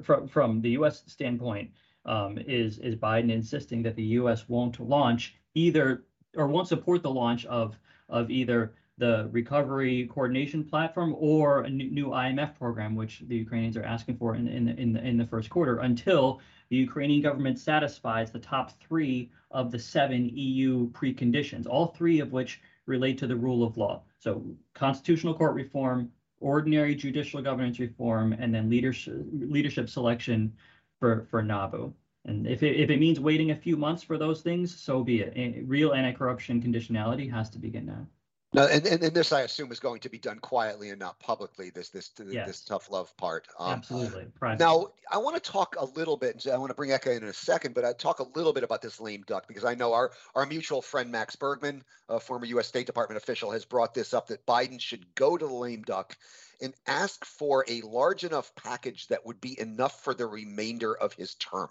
from from the U.S. standpoint, um, is is Biden insisting that the U.S. won't launch either or won't support the launch of of either the recovery coordination platform or a new, IMF program, which the Ukrainians are asking for in in in the, in the first quarter, until the Ukrainian government satisfies the top three of the seven EU preconditions, all three of which relate to the rule of law. So constitutional court reform, ordinary judicial governance reform, and then leadership leadership selection for for NABU. And if it, if it means waiting a few months for those things, so be it. Real anti-corruption conditionality has to begin now. No, and, and, and, this I assume is going to be done quietly and not publicly. This this yes. this tough love part. Um, Absolutely. Now I want to talk a little bit. I want to bring Eka in in a second, but I talk a little bit about this lame duck because I know our our mutual friend Max Bergman, a former U.S. State Department official, has brought this up that Biden should go to the lame duck and ask for a large enough package that would be enough for the remainder of his term.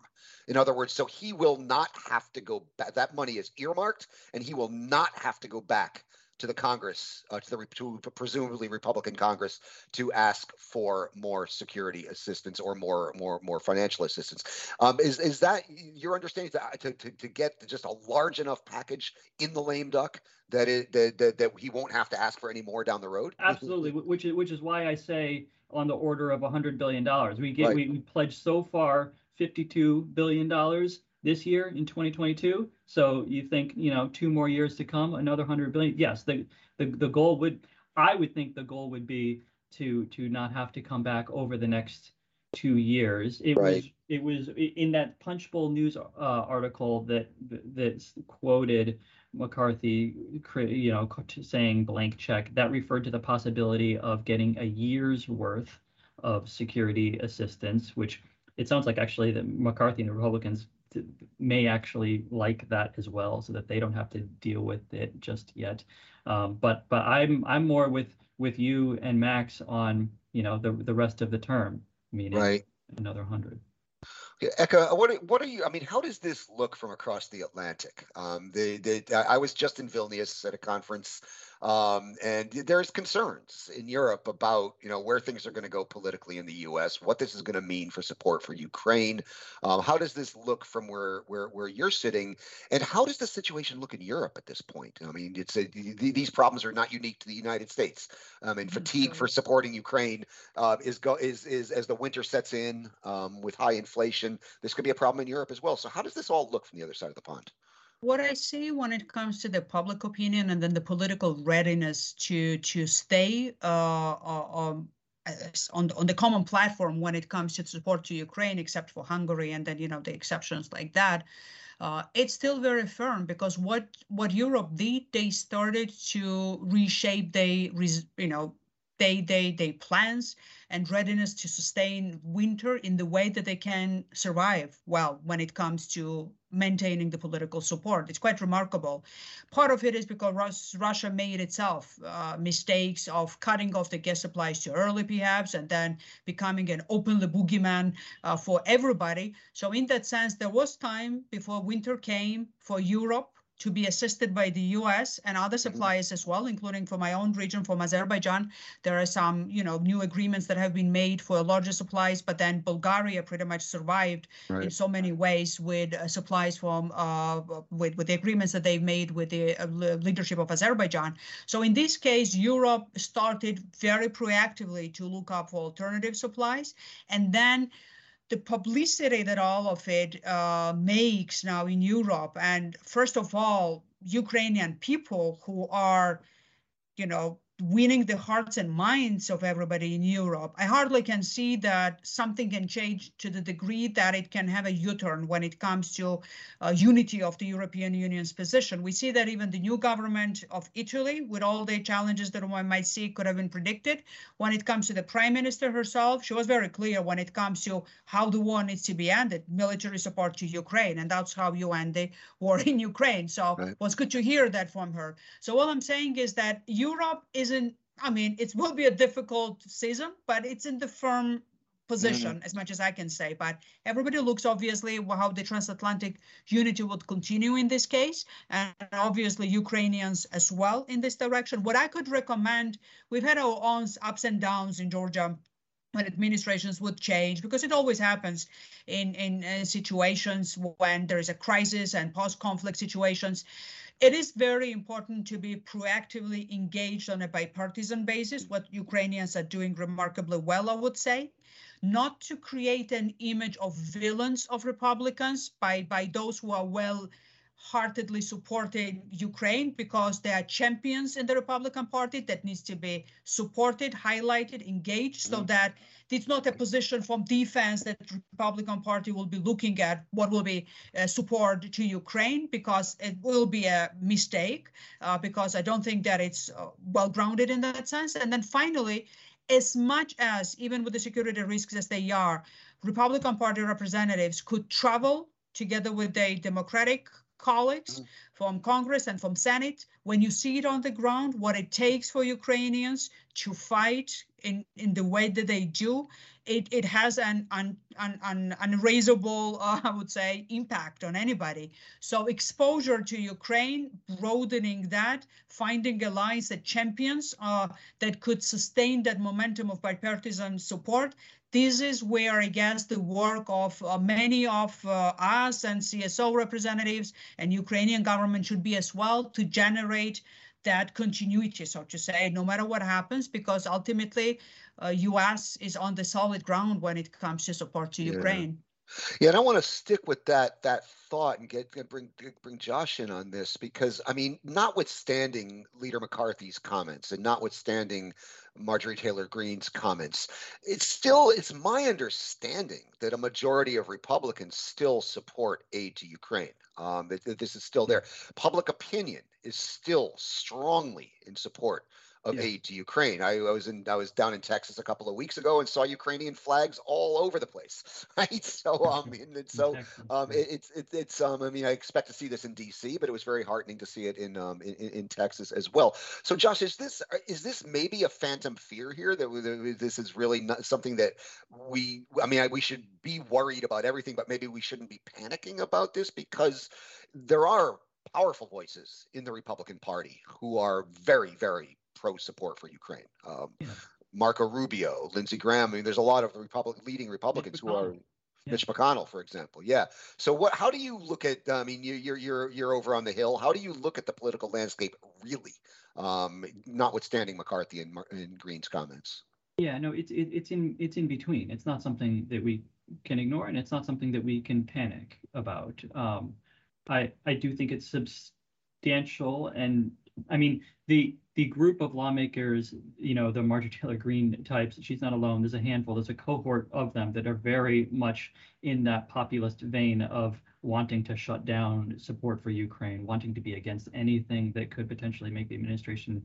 In other words, so he will not have to go back. That money is earmarked, and he will not have to go back to the Congress, uh, to the to presumably Republican Congress, to ask for more security assistance or more more more financial assistance. Um, is is that your understanding to, to to get just a large enough package in the lame duck that it that, that, that he won't have to ask for any more down the road? [laughs] Absolutely, which is which is why I say on the order of 100 billion dollars. We get right. we, we pledged so far 52 billion dollars this year in 2022. So you think, you know, two more years to come, another 100 billion. Yes, the, the, the goal would, I would think the goal would be to to not have to come back over the next two years. It right. was it was in that Punchbowl news uh, article that that quoted McCarthy, you know, saying blank check. That referred to the possibility of getting a year's worth of security assistance, which it sounds like actually that McCarthy and the Republicans may actually like that as well, so that they don't have to deal with it just yet. Um, but but I'm I'm more with with you and Max on you know the the rest of the term, meaning right. another hundred. Okay, Eka, what what are you? I mean, how does this look from across the Atlantic? Um, the the I was just in Vilnius at a conference um, and there's concerns in Europe about you know where things are going to go politically in the U.S., what this is going to mean for support for Ukraine. Um, how does this look from where where where you're sitting, and how does the situation look in Europe at this point? I mean, it's a, these problems are not unique to the United States. I mean, fatigue for supporting Ukraine uh, is go is is as the winter sets in um, with high inflation. This could be a problem in Europe as well. So how does this all look from the other side of the pond? What I see when it comes to the public opinion and then the political readiness to to stay uh, uh um, on on the common platform when it comes to support to Ukraine, except for Hungary and then you know the exceptions like that. Uh, it's still very firm because what what Europe did, they started to reshape they you know they they they plans and readiness to sustain winter in the way that they can survive well when it comes to maintaining the political support. It's quite remarkable. Part of it is because Russia made itself uh, mistakes of cutting off the gas supplies too early, perhaps, and then becoming an openly boogeyman uh, for everybody. So, in that sense, there was time before winter came for Europe to be assisted by the US and other mm-hmm. suppliers as well, including for my own region, from Azerbaijan. There are some, you know, new agreements that have been made for larger supplies, but then Bulgaria pretty much survived right. in so many ways with uh, supplies from, uh, with, with the agreements that they've made with the uh, leadership of Azerbaijan. So in this case, Europe started very proactively to look up for alternative supplies. And then the publicity that all of it uh, makes now in Europe, and first of all, Ukrainian people who are, you know, winning the hearts and minds of everybody in Europe. I hardly can see that something can change to the degree that it can have a U-turn when it comes to uh, unity of the European Union's position. We see that even the new government of Italy, with all the challenges that one might see, could have been predicted. When it comes to the prime minister herself, she was very clear when it comes to how the war needs to be ended, military support to Ukraine, and that's how you end the war in Ukraine. So right. it was good to hear that from her. So all I'm saying is that Europe is isn't I mean, it will be a difficult season, but it's in the firm position mm-hmm. as much as I can say. But everybody looks obviously how the transatlantic unity would continue in this case, and obviously Ukrainians as well in this direction. What I could recommend, we've had our own ups and downs in Georgia when administrations would change because it always happens in in uh, situations when there is a crisis and post-conflict situations it is very important to be proactively engaged on a bipartisan basis what ukrainians are doing remarkably well i would say. Not to create an image of villains of republicans by by those who are well heartedly supporting Ukraine because they are champions in the Republican Party that needs to be supported, highlighted, engaged, so mm. that it's not a position from defense that the Republican Party will be looking at what will be uh, support to Ukraine because it will be a mistake uh, because I don't think that it's uh, well grounded in that sense. And then finally, as much as even with the security risks as they are, Republican Party representatives could travel together with the Democratic colleagues mm. from Congress and from Senate, when you see it on the ground, what it takes for Ukrainians to fight in, in the way that they do, it, it has an, an, an, an unraisable, uh, I would say, impact on anybody. So exposure to Ukraine, broadening that, finding allies that champions uh, that could sustain that momentum of bipartisan support, this is where guess the work of uh, many of uh, us and CSO representatives and Ukrainian government should be as well to generate that continuity, so to say, no matter what happens, because ultimately uh, U.S. is on the solid ground when it comes to support to yeah. Ukraine. Yeah, and I want to stick with that that thought and get, get bring bring Josh in on this because I mean, notwithstanding Leader McCarthy's comments and notwithstanding Marjorie Taylor Greene's comments, it's still it's my understanding that a majority of Republicans still support aid to Ukraine. Um, that, that this is still there. Public opinion is still strongly in support of yeah. aid to Ukraine. I, I, was in I was down in Texas a couple of weeks ago and saw Ukrainian flags all over the place. [laughs] Right. So um [laughs] and, so um it, it's it, it's um I mean I expect to see this in DC, but it was very heartening to see it in um in, in Texas as well. So Josh, is this is this maybe a phantom fear here that this is really not something that we I mean I, we should be worried about everything, but maybe we shouldn't be panicking about this because there are powerful voices in the Republican Party who are very, very pro support for Ukraine. Um, yeah. Marco Rubio, Lindsey Graham. I mean, there's a lot of Republic, leading Republicans who are yeah. Mitch McConnell, for example. Yeah. So what? How do you look at? I mean, you, you're you're you're over on the Hill. How do you look at the political landscape really? Um, notwithstanding McCarthy and, and Greene's comments. Yeah. No, it's it, it's in it's in between. It's not something that we can ignore, and it's not something that we can panic about. Um, I I do think it's substantial, and I mean the the group of lawmakers, you know, the Marjorie Taylor Greene types, she's not alone. There's a handful, there's a cohort of them that are very much in that populist vein of wanting to shut down support for Ukraine, wanting to be against anything that could potentially make the administration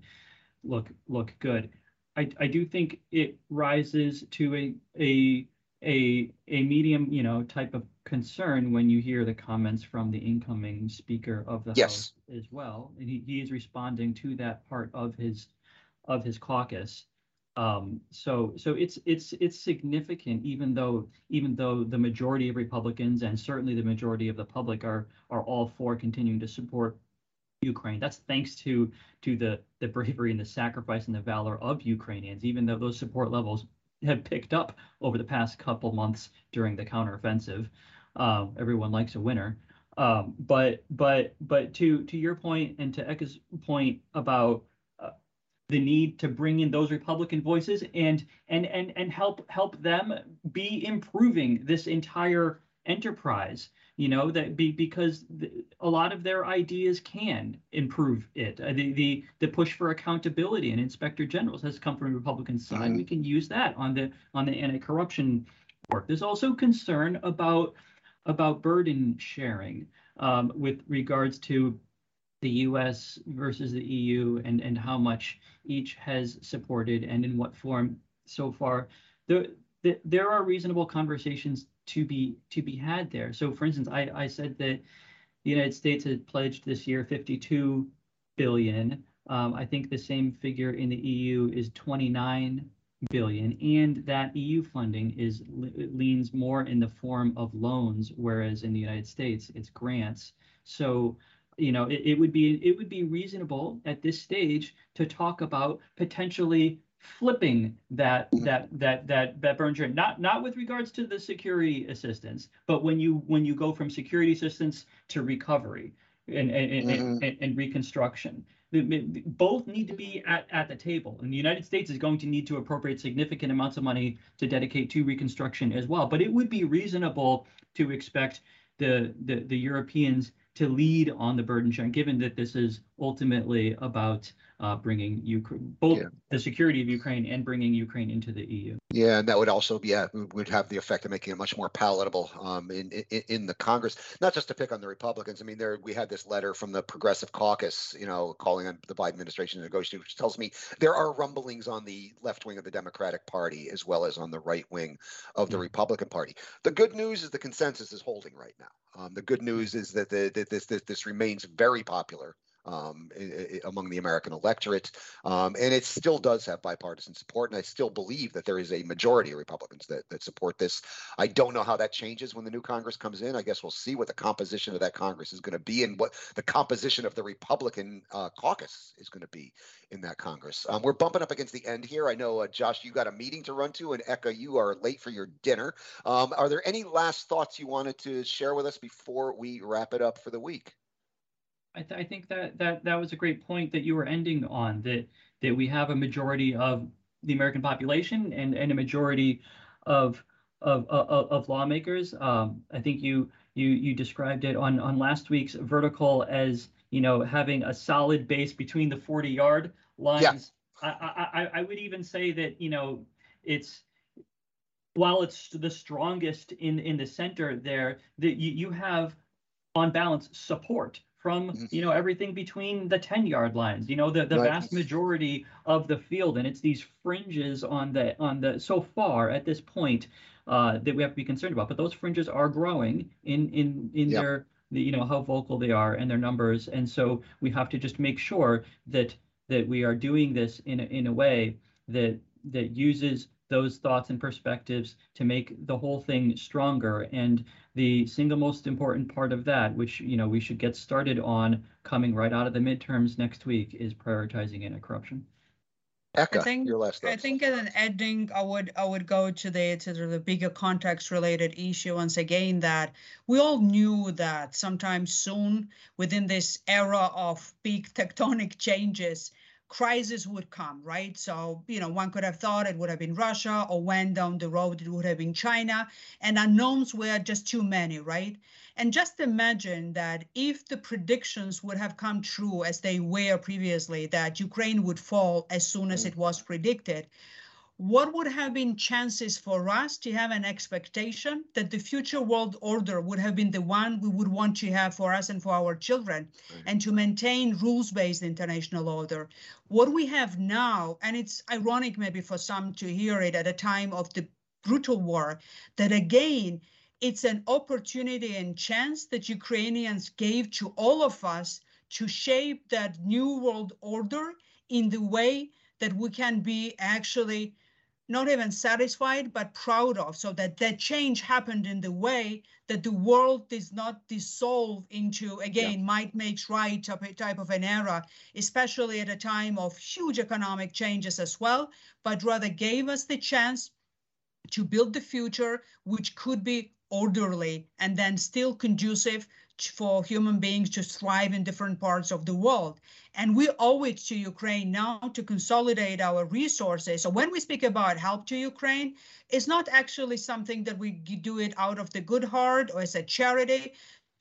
look look good. I, I do think it rises to a a a a medium, you know, type of concern when you hear the comments from the incoming Speaker of the yes. House as well. And he, he is responding to that part of his of his caucus. Um, so so it's it's it's significant, even though even though the majority of Republicans and certainly the majority of the public are are all for continuing to support Ukraine. That's thanks to to the the bravery and the sacrifice and the valor of Ukrainians, even though those support levels have picked up over the past couple months during the counteroffensive. Um, everyone likes a winner. Um, but but but to to your point and to Eka's point about uh, the need to bring in those Republican voices and and and and help help them be improving this entire enterprise you know that be because the, a lot of their ideas can improve it. Uh, the, the the push for accountability and inspector generals has come from the republican side. Mm-hmm. we can use that on the on the anti-corruption work. There's also concern about about burden sharing um, with regards to the us versus the eu and and how much each has supported and in what form so far. There there are reasonable conversations to be to be had there. So, for instance, I, I said that the United States had pledged this year 52 billion. Um, I think the same figure in the EU is 29 billion, and that EU funding is leans more in the form of loans, whereas in the United States it's grants. So you know it, it would be it would be reasonable at this stage to talk about potentially flipping that that that that that burn chart not not with regards to the security assistance but when you when you go from security assistance to recovery and and, and, Mhm. and, and reconstruction both need to be at, at the table and the united states is going to need to appropriate significant amounts of money to dedicate to reconstruction as well but it would be reasonable to expect the the, the europeans to lead on the burden sharing given that this is ultimately about uh, bringing Ukraine, both Yeah. the security of Ukraine and bringing Ukraine into the EU. Yeah, and that would also be yeah would- have the effect of making it much more palatable um, in, in in the Congress. Not just to pick on the Republicans. I mean, there we had this letter from the Progressive Caucus, you know, calling on the Biden administration to negotiate, which tells me there are rumblings on the left wing of the Democratic Party as well as on the right wing of the. Republican Party. The good news is the consensus is holding right now. Um, the good news is that the, that this, this this remains very popular um, among the American electorate. Um, and it still does have bipartisan support. And I still believe that there is a majority of Republicans that, that support this. I don't know how that changes when the new Congress comes in. I guess we'll see what the composition of that Congress is going to be and what the composition of the Republican uh, caucus is going to be in that Congress. Um, we're bumping up against the end here. I know, uh, Josh, you got a meeting to run to, and Eka, you are late for your dinner. Um, are there any last thoughts you wanted to share with us before we wrap it up for the week? I, th- I think that that that was a great point that you were ending on that that we have a majority of the American population and and a majority of of of, of lawmakers. Um, I think you you you described it on on last week's vertical as you know having a solid base between the 40 yard lines. I, I I I would even say that you know it's while it's the strongest in in the center there that you, you have on balance support from Mhm. you know everything between the 10 yard lines you know the, the Right. vast majority of the field and it's these fringes on the on the so far at this point uh, that we have to be concerned about but those fringes are growing in in in Yep. their the, you know how vocal they are and their numbers and so we have to just make sure that that we are doing this in a, in a way that that uses those thoughts and perspectives to make the whole thing stronger and the single most important part of that which you know we should get started on coming right out of the midterms next week is prioritizing anti-corruption Eka, think- your last thoughts. I think as an ending, I would I would go to the to the bigger context related issue once again that we all knew that sometime soon within this era of big tectonic changes, crisis would come, right? So you know one could have thought it would have been Russia, or when down the road it would have been China, and unknowns were just too many, right? And just imagine that if the predictions would have come true as they were previously, that Ukraine would fall as soon as Mm. it was predicted, what would have been chances for us to have an expectation that the future world order would have been the one we would want to have for us and for our children Right. and to maintain rules-based international order what we have now and it's ironic maybe for some to hear it at a time of the brutal war that again it's an opportunity and chance that Ukrainians gave to all of us to shape that new world order in the way that we can be actually not even satisfied but proud of. So that that change happened in the way that the world does not dissolve into again might makes right type of an era especially at a time of huge economic changes as well but rather gave us the chance to build the future which could be orderly and then still conducive for human beings to thrive in different parts of the world. And we owe it to Ukraine now to consolidate our resources. So when we speak about help to Ukraine, it's not actually something that we do it out of the good heart or as a charity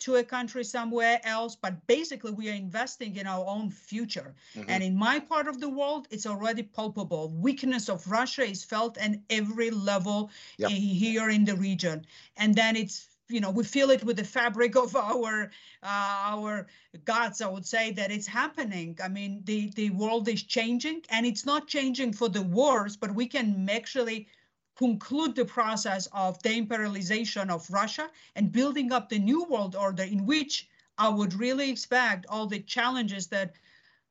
to a country somewhere else, but basically we are investing in our own future. Mhm. And in my part of the world, it's already palpable. Weakness of Russia is felt at every level Yep. i- here in the region. And then it's you know we feel it with the fabric of [laughs] our uh, our guts i would say that it's happening i mean the the world is changing and it's not changing for the worse but we can actually conclude the process of the imperialization of russia and building up the new world order in which i would really expect all the challenges that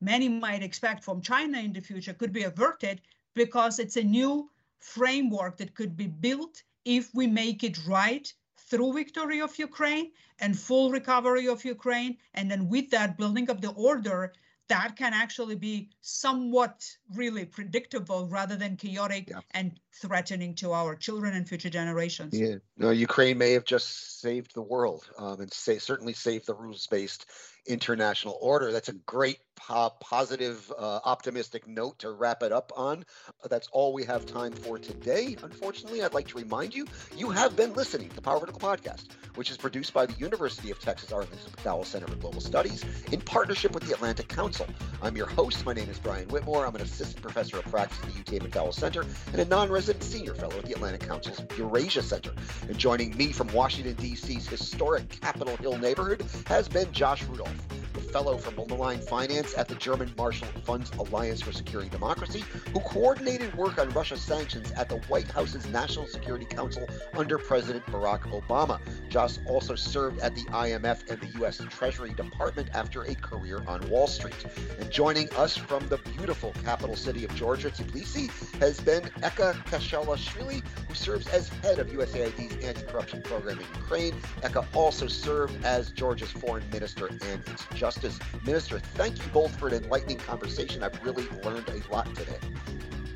many might expect from china in the future could be averted because it's a new framework that could be built if we make it right through victory of Ukraine and full recovery of Ukraine, and then with that building up the order that can actually be somewhat really predictable rather than chaotic Yeah. and threatening to our children and future generations. Yeah, no, Ukraine may have just saved the world um, and say, certainly saved the rules based international order. That's a great, po- positive, uh, optimistic note to wrap it up on. Uh, that's all we have time for today. Unfortunately, I'd like to remind you you have been listening to the Power Vertical Podcast, which is produced by the University of Texas Arlington McDowell Center for Global Studies in partnership with the Atlantic Council. I'm your host. My name is Brian Whitmore. I'm an assistant professor of practice at the UTA McDowell Center and a non resident senior fellow at the Atlantic Council's Eurasia Center. And joining me from Washington, D.C.'s historic Capitol Hill neighborhood has been Josh Rudolph, fellow from Malign Finance at the German Marshall Fund's Alliance for Security and Democracy, who coordinated work on Russia sanctions at the White House's National Security Council under President Barack Obama. Josh also served at the IMF and the U.S. Treasury Department after a career on Wall Street. And joining us from the beautiful capital city of Georgia, Tbilisi, has been Eka Tkeshelashvili, who serves as head of USAID's anti-corruption program in Ukraine. Eka also served as Georgia's foreign minister and its justice minister. Thank you both for an enlightening conversation. I've really learned a lot today.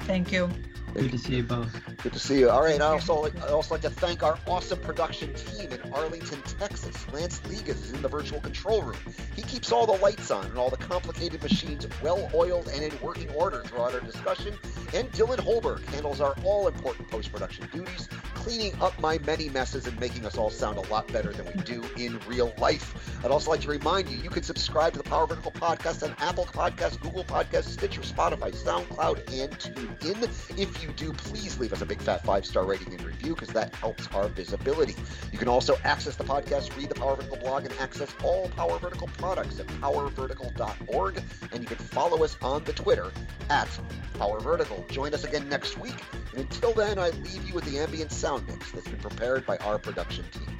Thank you. Good to see you both. Good to see you. All right. I also like, I also like to thank our awesome production team in Arlington, Texas. Lance Ligas is in the virtual control room. He keeps all the lights on and all the complicated machines well oiled and in working order throughout our discussion. And Dylan Holberg handles our all important post production duties, cleaning up my many messes and making us all sound a lot better than we do in real life. I'd also like to remind you you can subscribe to the Power Vertical podcast on Apple Podcasts, Google Podcasts, Stitcher, Spotify, SoundCloud, and TuneIn. If you do, please leave us a big fat five star rating and review because that helps our visibility. You can also access the podcast, read the Power Vertical blog, and access all Power Vertical products at powervertical.org. And you can follow us on the Twitter at Power Vertical. Join us again next week. And until then, I leave you with the ambient sound mix that's been prepared by our production team.